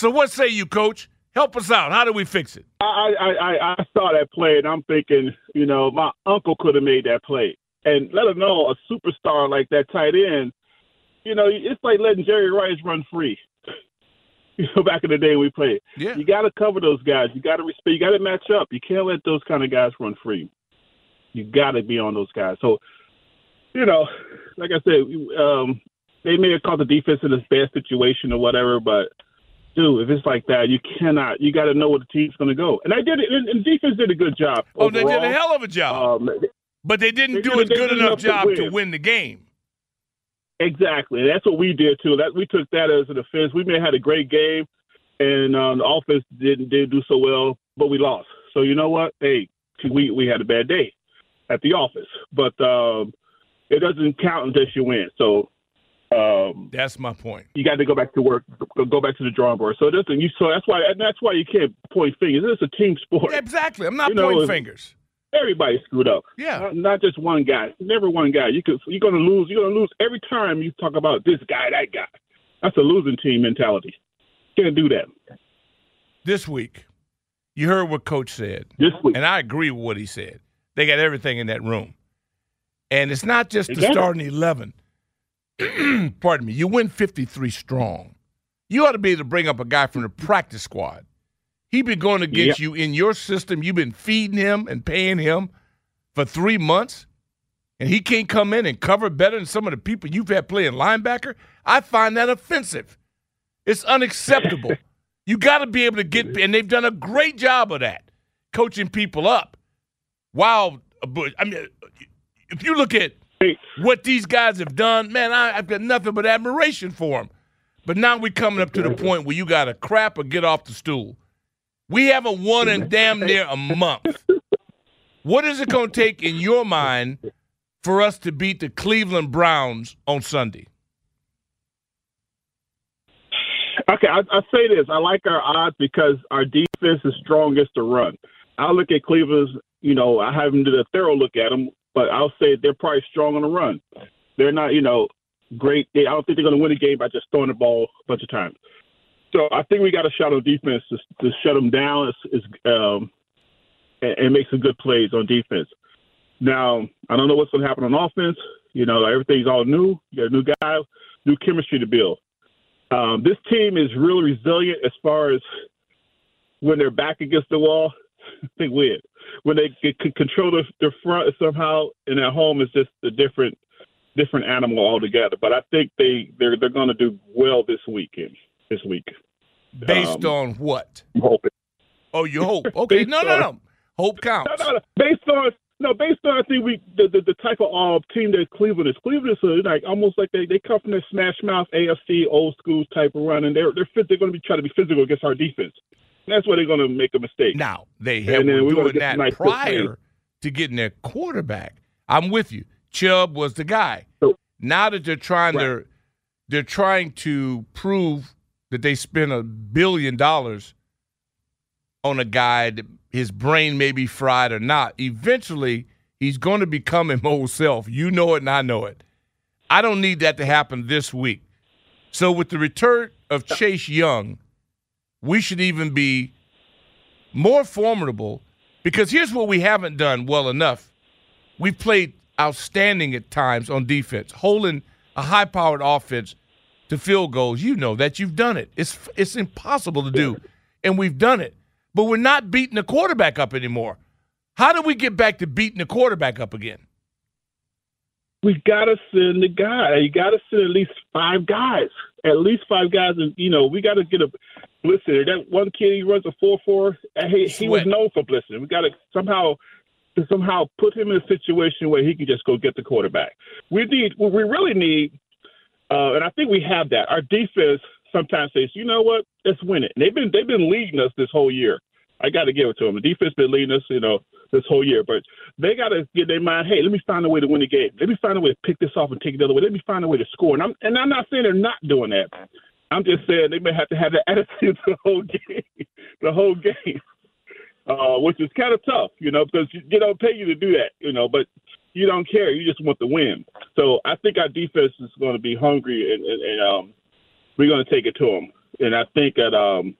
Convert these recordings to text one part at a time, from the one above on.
So what say you, Coach? Help us out. How do we fix it? I, I, I, I saw that play and I'm thinking, you know, my uncle could have made that play. And let know a superstar like that tight end, you know, it's like letting Jerry Rice run free. You know, back in the day we played. Yeah. You got to cover those guys. You got to respect. You got to match up. You can't let those kind of guys run free. You got to be on those guys. So, you know, like I said, um, they may have caught the defense in a bad situation or whatever, but dude, if it's like that, you cannot. You got to know where the team's going to go. And I did it. And, and defense did a good job. Oh, they did a hell of a job. Um, but they didn't they do did- a good enough enough job to win. win the game. Exactly. That's what we did too. That we took that as a defense. We may have had a great game, and um, the offense didn't didn't do so well, but we lost. So you know what? Hey, we we had a bad day at the office, but um, it doesn't count until you win. So um, That's my point. you got to go back to work, go- back to the drawing board. So doesn't. You so that's why that's why you can't point fingers. It's a team sport. Exactly. I'm not You pointing if- fingers. Everybody screwed up. Yeah. Not, not just one guy. Never one guy. You could you're gonna lose. You're gonna lose every time you talk about this guy, that guy. That's a losing team mentality. Can't do that. This week, you heard what Coach said. This week. And I agree with what he said. They got everything in that room. And it's not just the They got it. starting 11. Pardon me. You win 53 strong. You ought to be able to bring up a guy from the practice squad. He been going against Yep. you in your system. You've been feeding him and paying him for three months, and he can't come in and cover better than some of the people you've had playing linebacker. I find that offensive. It's unacceptable. you got to be able to get, and they've done a great job of that, coaching people up. Wow, I mean, if you look at what these guys have done, man, I, I've got nothing but admiration for them. But now we're coming up to the point where you got to crap or get off the stool. We haven't won in damn near a month. What is it going to take in your mind for us to beat the Cleveland Browns on Sunday? Okay, I, I say this. I like our odds because our defense is strongest to run. I look at Cleveland's. You know, I haven't did a thorough look at them, but I'll say they're probably strong on the run. They're not, you know, great. They, I don't think they're going to win a game by just throwing the ball a bunch of times. So I think we got a shot on defense to, to shut them down is, is, um, and, and make some good plays on defense. Now, I don't know what's going to happen on offense. You know, everything's all new. You got a new guy, new chemistry to build. Um, this team is really resilient as far as when they're back against the wall. they win. When they c- control their, their front somehow, and at home it's just a different different animal altogether. But I think they they're they're going to do well this weekend. This week, Based Um, on what? I'm hoping. Oh, you hope. Okay, no, no, no. Hope counts. No, no, no. Based on no, based on I think we the the, the type of uh, team that Cleveland is. Cleveland is like almost like they, they come from their smash mouth AFC old school type of run, and they're they're fit, they're going to be trying to be physical against our defense. That's where they're going to make a mistake. Now they have And then were we're gonna doing that nice prior to getting their quarterback. I'm with you. Chubb was the guy. So- now that they're trying Right. to they're trying to prove that they spent a billion dollars on a guy that his brain may be fried or not. Eventually, he's going to become his old self. You know it and I know it. I don't need that to happen this week. So with the return of Chase Young, we should even be more formidable because here's what we haven't done well enough. We've played outstanding at times on defense, holding a high powered offense to field goals. You know that you've done it. It's it's impossible to do, and we've done it. But we're not beating the quarterback up anymore. How do we get back to beating the quarterback up again? We've gotta send the guy. You gotta send at least five guys. At least five guys, and you know we gotta get a blitzing. That one kid he runs a four four. He, he was known for blitzing. We gotta somehow to somehow put him in a situation where he can just go get the quarterback. We need, what we really need, uh, and I think we have that. Our defense sometimes says, you know what, let's win it. And they've been they've been leading us this whole year. I got to give it to them. The defense been leading us, you know, this whole year. But they got to get their mind, hey, let me find a way to win the game. Let me find a way to pick this off and take it the other way. Let me find a way to score. And I'm and I'm not saying they're not doing that. I'm just saying they may have to have that attitude the whole game, the whole game uh, which is kind of tough, you know, because they don't pay you to do that, you know, but you don't care. You just want the win. So I think our defense is going to be hungry, and, and, and um, we're going to take it to them. And I think that um,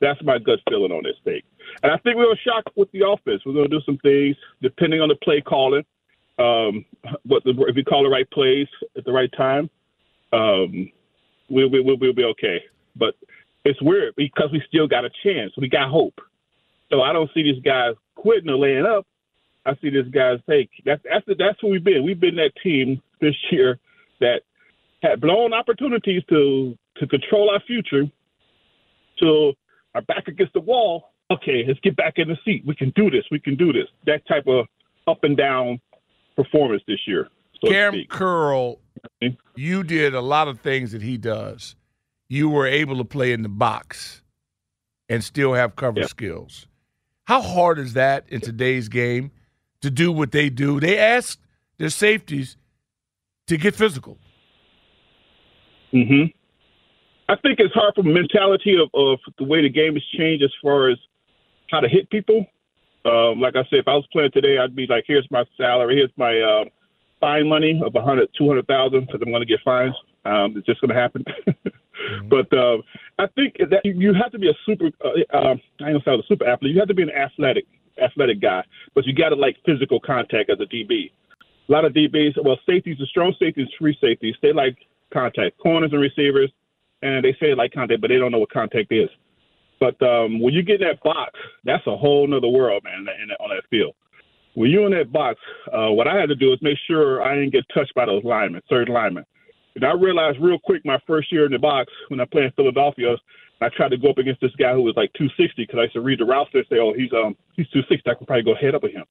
that's my gut feeling on this thing. And I think we're going to shock with the offense. We're going to do some things depending on the play calling. Um, what the, if we call the right plays at the right time, um, we'll, we'll, we'll be okay. But it's weird because we still got a chance. We got hope. So I don't see these guys quitting or laying up. I see this guys say that's that's the, that's who we've been. We've been that team this year that had blown opportunities to to control our future. To our back against the wall. Okay, let's get back in the seat. We can do this. We can do this. That type of up and down performance this year. So Kam Curl, you did a lot of things that he does. You were able to play in the box and still have cover skills. How hard is that in today's game to do what they do? They ask their safeties to get physical. Hmm. I think it's hard from mentality of, of the way the game has changed as far as how to hit people. Um, like I said, if I was playing today, I'd be like, "Here's my salary. Here's my uh, fine money of a hundred, two hundred thousand, because I'm going to get fines. Um, it's just going to happen." Mm-hmm. But uh, I think that you have to be a super. Uh, uh, I don't say a super athlete. You have to be an athletic, athletic guy, but you got to like physical contact as a DB. A lot of DBs, well, safeties, the strong safeties, free safeties, they like contact. Corners and receivers, and they say like contact, but they don't know what contact is. But um, when you get in that box, that's a whole nother world, man, in, in, on that field. When you're in that box, uh, what I had to do is make sure I didn't get touched by those linemen, third linemen. And I realized real quick my first year in the box when I played in Philadelphia, I tried to go up against this guy who was like 260 because I used to read the routes and say, oh, he's um he's 260. I can probably go head up with him.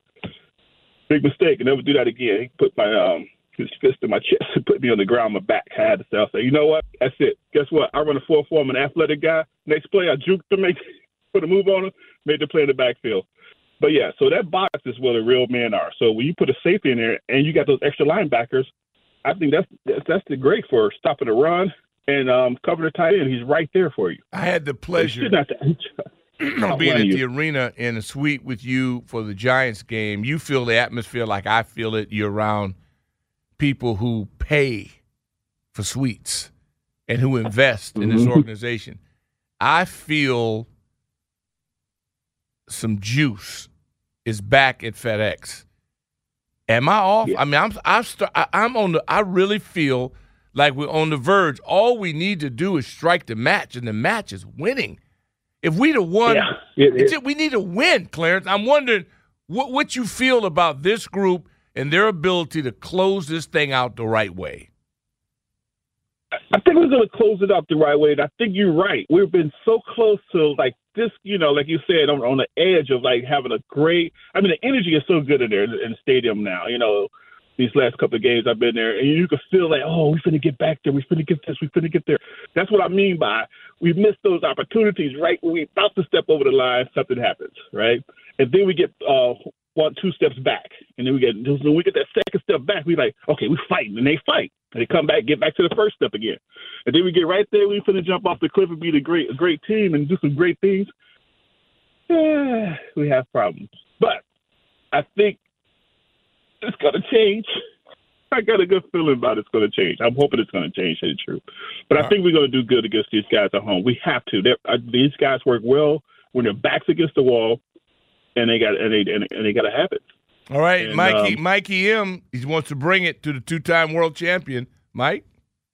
Big mistake. I never do that again. He put my um his fist in my chest and put me on the ground, my back. I had to say, say, you know what? That's it. Guess what? I run a four four. I'm an athletic guy. Next play, I juked to make put a move on him, made the play in the backfield. But yeah, so that box is where the real men are. So when you put a safety in there and you got those extra linebackers, I think that's that's, that's the great for stopping the run and um, covering the tight end. He's right there for you. I had the pleasure of being at the arena in a suite with you for the Giants game. You feel the atmosphere like I feel it. You're around people who pay for suites and who invest in this mm-hmm. organization. I feel some juice is back at FedEx. Am I off? Yeah. I mean, I'm I'm st- I'm on the. I really feel like we're on the verge. All we need to do is strike the match, and the match is winning. If we'd have won, yeah, it, it, we need to win, Clarence. I'm wondering what what you feel about this group and their ability to close this thing out the right way. I think we're going to close it up the right way. And I think you're right. We've been so close to like this, you know, like you said, on, on the edge of like having a great. I mean, the energy is so good in there in the stadium now. You know, these last couple of games I've been there, and you can feel like, oh, we're gonna get back there. we're gonna get this. we're gonna get there. That's what I mean by we miss those opportunities right when we about to step over the line. Something happens, right? And then we get uh, one, two steps back, and then we get when we get that second step back, we like, okay, we fighting, and they fight, and they come back, get back to the first step again, and then we get right there. We finna jump off the cliff and be the great, a great team and do some great things. Yeah, we have problems, but I think it's gonna change. I got a good feeling about it's going to change. I'm hoping it's going to change. It's true, but I think we're going to do good against these guys at home. We have to. They're, uh, these guys work well when their backs against the wall and they got and they and, they got to have it. All right, and, Mikey. Um, Mikey M. He wants to bring it to the two-time world champion, Mike.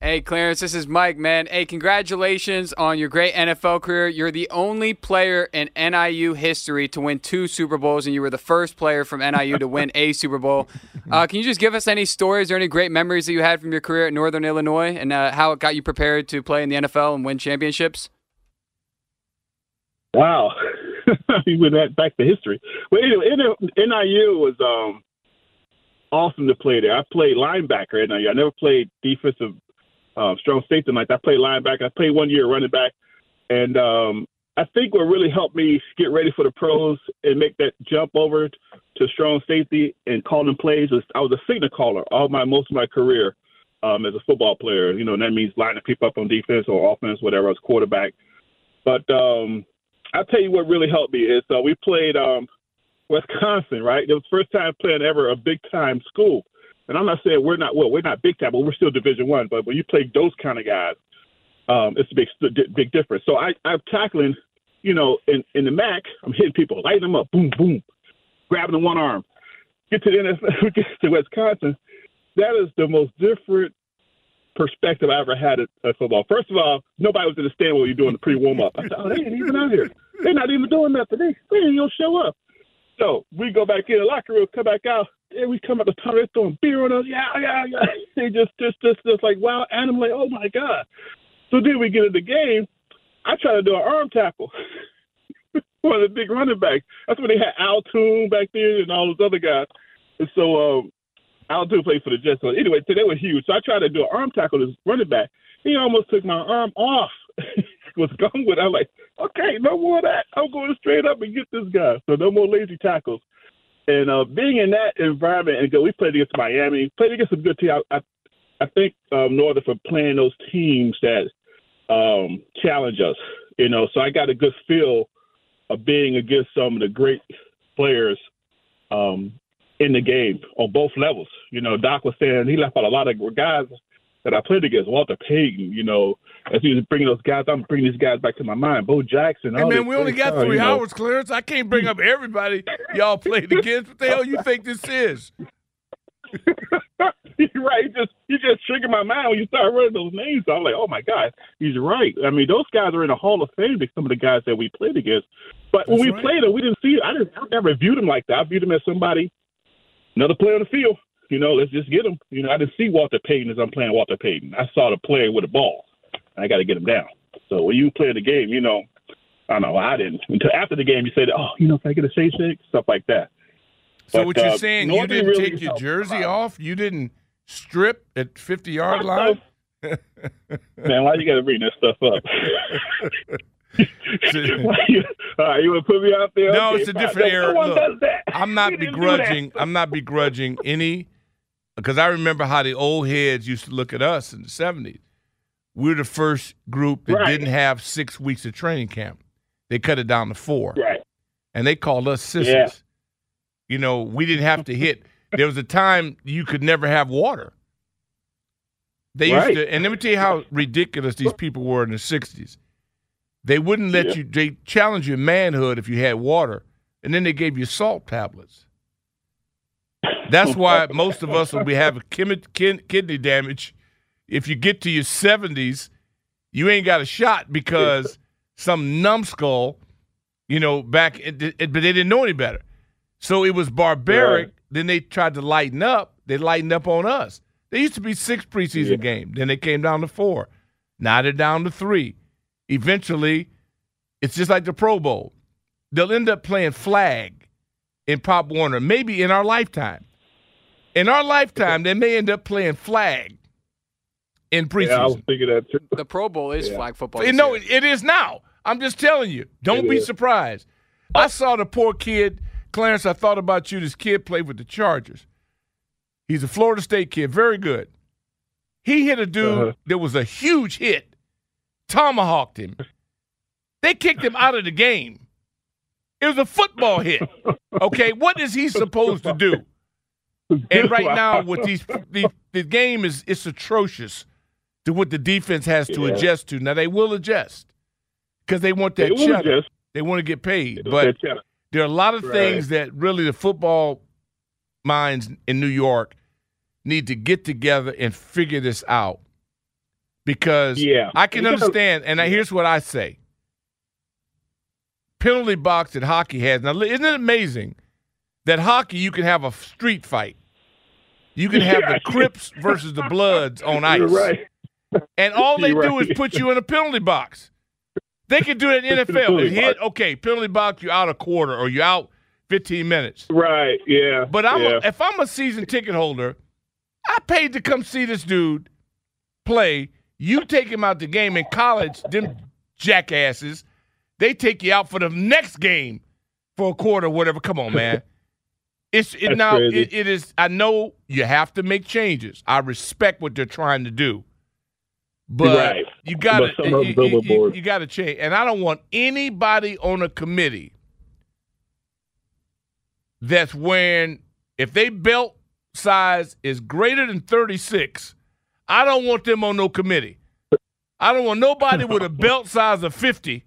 Hey, Clarence, this is Mike, man. Hey, congratulations on your great NFL career. You're the only player in NIU history to win two Super Bowls, and you were the first player from NIU to win a Super Bowl. Uh, can you just give us any stories or any great memories that you had from your career at Northern Illinois and uh, how it got you prepared to play in the NFL and win championships? Wow. we went that back to history. But anyway, NIU was um, awesome to play there. I played linebacker at NIU. I never played defensive uh, strong safety like I played linebacker. I played one year running back, and um, I think what really helped me get ready for the pros and make that jump over to strong safety and calling plays was I was a signal caller all my most of my career um, as a football player. You know, and that means lining people up on defense or offense, whatever. I was quarterback, but um, I'll tell you what really helped me is uh, we played um, Wisconsin. Right, it was first time playing ever a big time school and I'm not saying we're not well, we're not big time, but we're still Division One. But when you play those kind of guys, um, it's a big big difference. So I, I'm tackling, you know, in in the MAC, I'm hitting people, lighting them up, boom, boom, grabbing the one arm. Get to the NFL, get to Wisconsin. That is the most different perspective I ever had at, at, football. First of all, nobody was in the stand while you're doing the pre warm up. I thought, oh, they ain't even out here. They're not even doing nothing. They, they ain't gonna show up. So we go back in the locker room, come back out. And we come out the tunnel, they're throwing beer on us. Yeah, yeah, yeah. They just, just, just, just like wow, and I'm like, oh my god. So then we get in the game. I try to do an arm tackle. One of the big running backs. That's when they had Al Toon back then and all those other guys. And so um, Al Toon played for the Jets. So anyway, they were huge. So I tried to do an arm tackle to this running back. He almost took my arm off. was gone with. I'm like, okay, no more of that. I'm going straight up and get this guy. So no more lazy tackles. And uh, being in that environment, and we played against Miami, played against some good teams. I, I, I think um, Northern for playing those teams that um, challenge us. You know, so I got a good feel of being against some of the great players um, in the game on both levels. You know, Doc was saying he left out a lot of guys that I played against, Walter Payton, you know, as he was bringing those guys, I'm bringing these guys back to my mind. Bo Jackson. Hey, man, we only got oh, three hours, know. Clarence. I can't bring up everybody y'all played against. What the hell you think this is? You're right. You just you just trigger my mind when you start running those names. I'm like, oh my god, he's right. I mean, those guys are in the Hall of Fame. Some of the guys that we played against, but That's when we right. played them, we didn't see. I didn't. I never viewed them like that. I viewed them as somebody, another player on the field. You know, let's just get him. You know, I didn't see Walter Payton as I'm playing Walter Payton. I saw the player with the ball. I got to get him down. So when you play the game, you know, I don't know. I didn't until after the game. You said, "Oh, you know, if I get a shake shake, stuff like that." So but, what you're uh, saying? You didn't really take your jersey off. You didn't strip at 50 yard line. Man, why you got to bring that stuff up? you, uh, you want to put me out there? No, okay, it's a different era. Look, I'm not begrudging. I'm not begrudging any because I remember how the old heads used to look at us in the 70s. We are the first group that right. didn't have six weeks of training camp. They cut it down to four. Right. And they called us sisters. Yeah. You know, we didn't have to hit. there was a time you could never have water. They used to, and let me tell you how ridiculous these people were in the 60s. They wouldn't let yeah. you, they challenge your manhood if you had water, and then they gave you salt tablets. That's why most of us will be having kidney damage. If you get to your 70s, you ain't got a shot because some numbskull, you know, back, it, it, but they didn't know any better. So it was barbaric. Right. Then they tried to lighten up. They lightened up on us. There used to be six preseason yeah. games. Then they came down to four. Now they're down to three. Eventually, it's just like the Pro Bowl. They'll end up playing flag in Pop Warner, maybe in our lifetime. In our lifetime, they may end up playing flag in preseason. Yeah, I was thinking that too. The Pro Bowl is yeah. flag football. No, it is now. I'm just telling you. Don't it be is. surprised. I saw the poor kid, Clarence. I thought about you. This kid played with the Chargers. He's a Florida State kid, very good. He hit a dude uh-huh. that was a huge hit, tomahawked him. They kicked him out of the game. It was a football hit. Okay, what is he supposed to do? And right now, with these, the, the game is it's atrocious to what the defense has to yeah. adjust to. Now they will adjust because they want that they cheddar. They want to get paid, but there are a lot of right. things that really the football minds in New York need to get together and figure this out. Because Yeah. I can understand. And here's what I say: penalty box that hockey has now. Isn't it amazing that hockey you can have a street fight? You can have the Crips versus the Bloods on ice, right. and all they You're do right. is put you in a penalty box. They can do it in NFL. Hit okay, penalty box. You out a quarter or you out 15 minutes. Right. Yeah. But I'm yeah. a, if I'm a season ticket holder, I paid to come see this dude play. You take him out the game in college, them jackasses, they take you out for the next game for a quarter, whatever. Come on, man. It's it, now it, it is. I know you have to make changes. I respect what they're trying to do, but Right. you got But some to of you, you, you got to change. And I don't want anybody on a committee that's wearing if they belt size is greater than 36 i don't want them on no committee i don't want nobody with a belt size of 50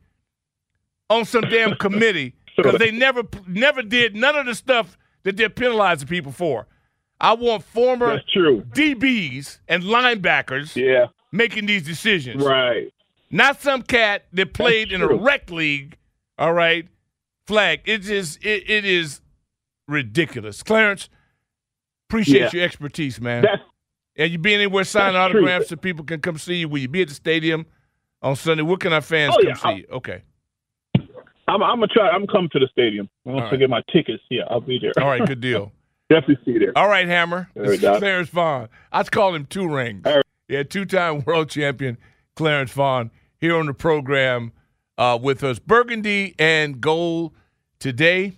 on some damn committee because they never never did none of the stuff that they're penalizing people for i want former That's true. dbs and linebackers Yeah. making these decisions Right. not some cat that played in a rec league. All right, flag. It is it, it is ridiculous. Clarence, appreciate Yeah. your expertise, man. That's and you be anywhere signing That's true. autographs so people can come see you. Will you be at the stadium on Sunday? Where can our fans Oh, come yeah. see you? Okay. I'm. I'm gonna try. I'm coming to the stadium. Once All I right. get my tickets, yeah, I'll be there. All right. Good deal. Definitely see you there. All right, Hammer. This is Clarence Vaughn. I'd call him two rings. Right. Yeah, two-time world champion Clarence Vaughn here on the program uh, with us. Burgundy and gold today.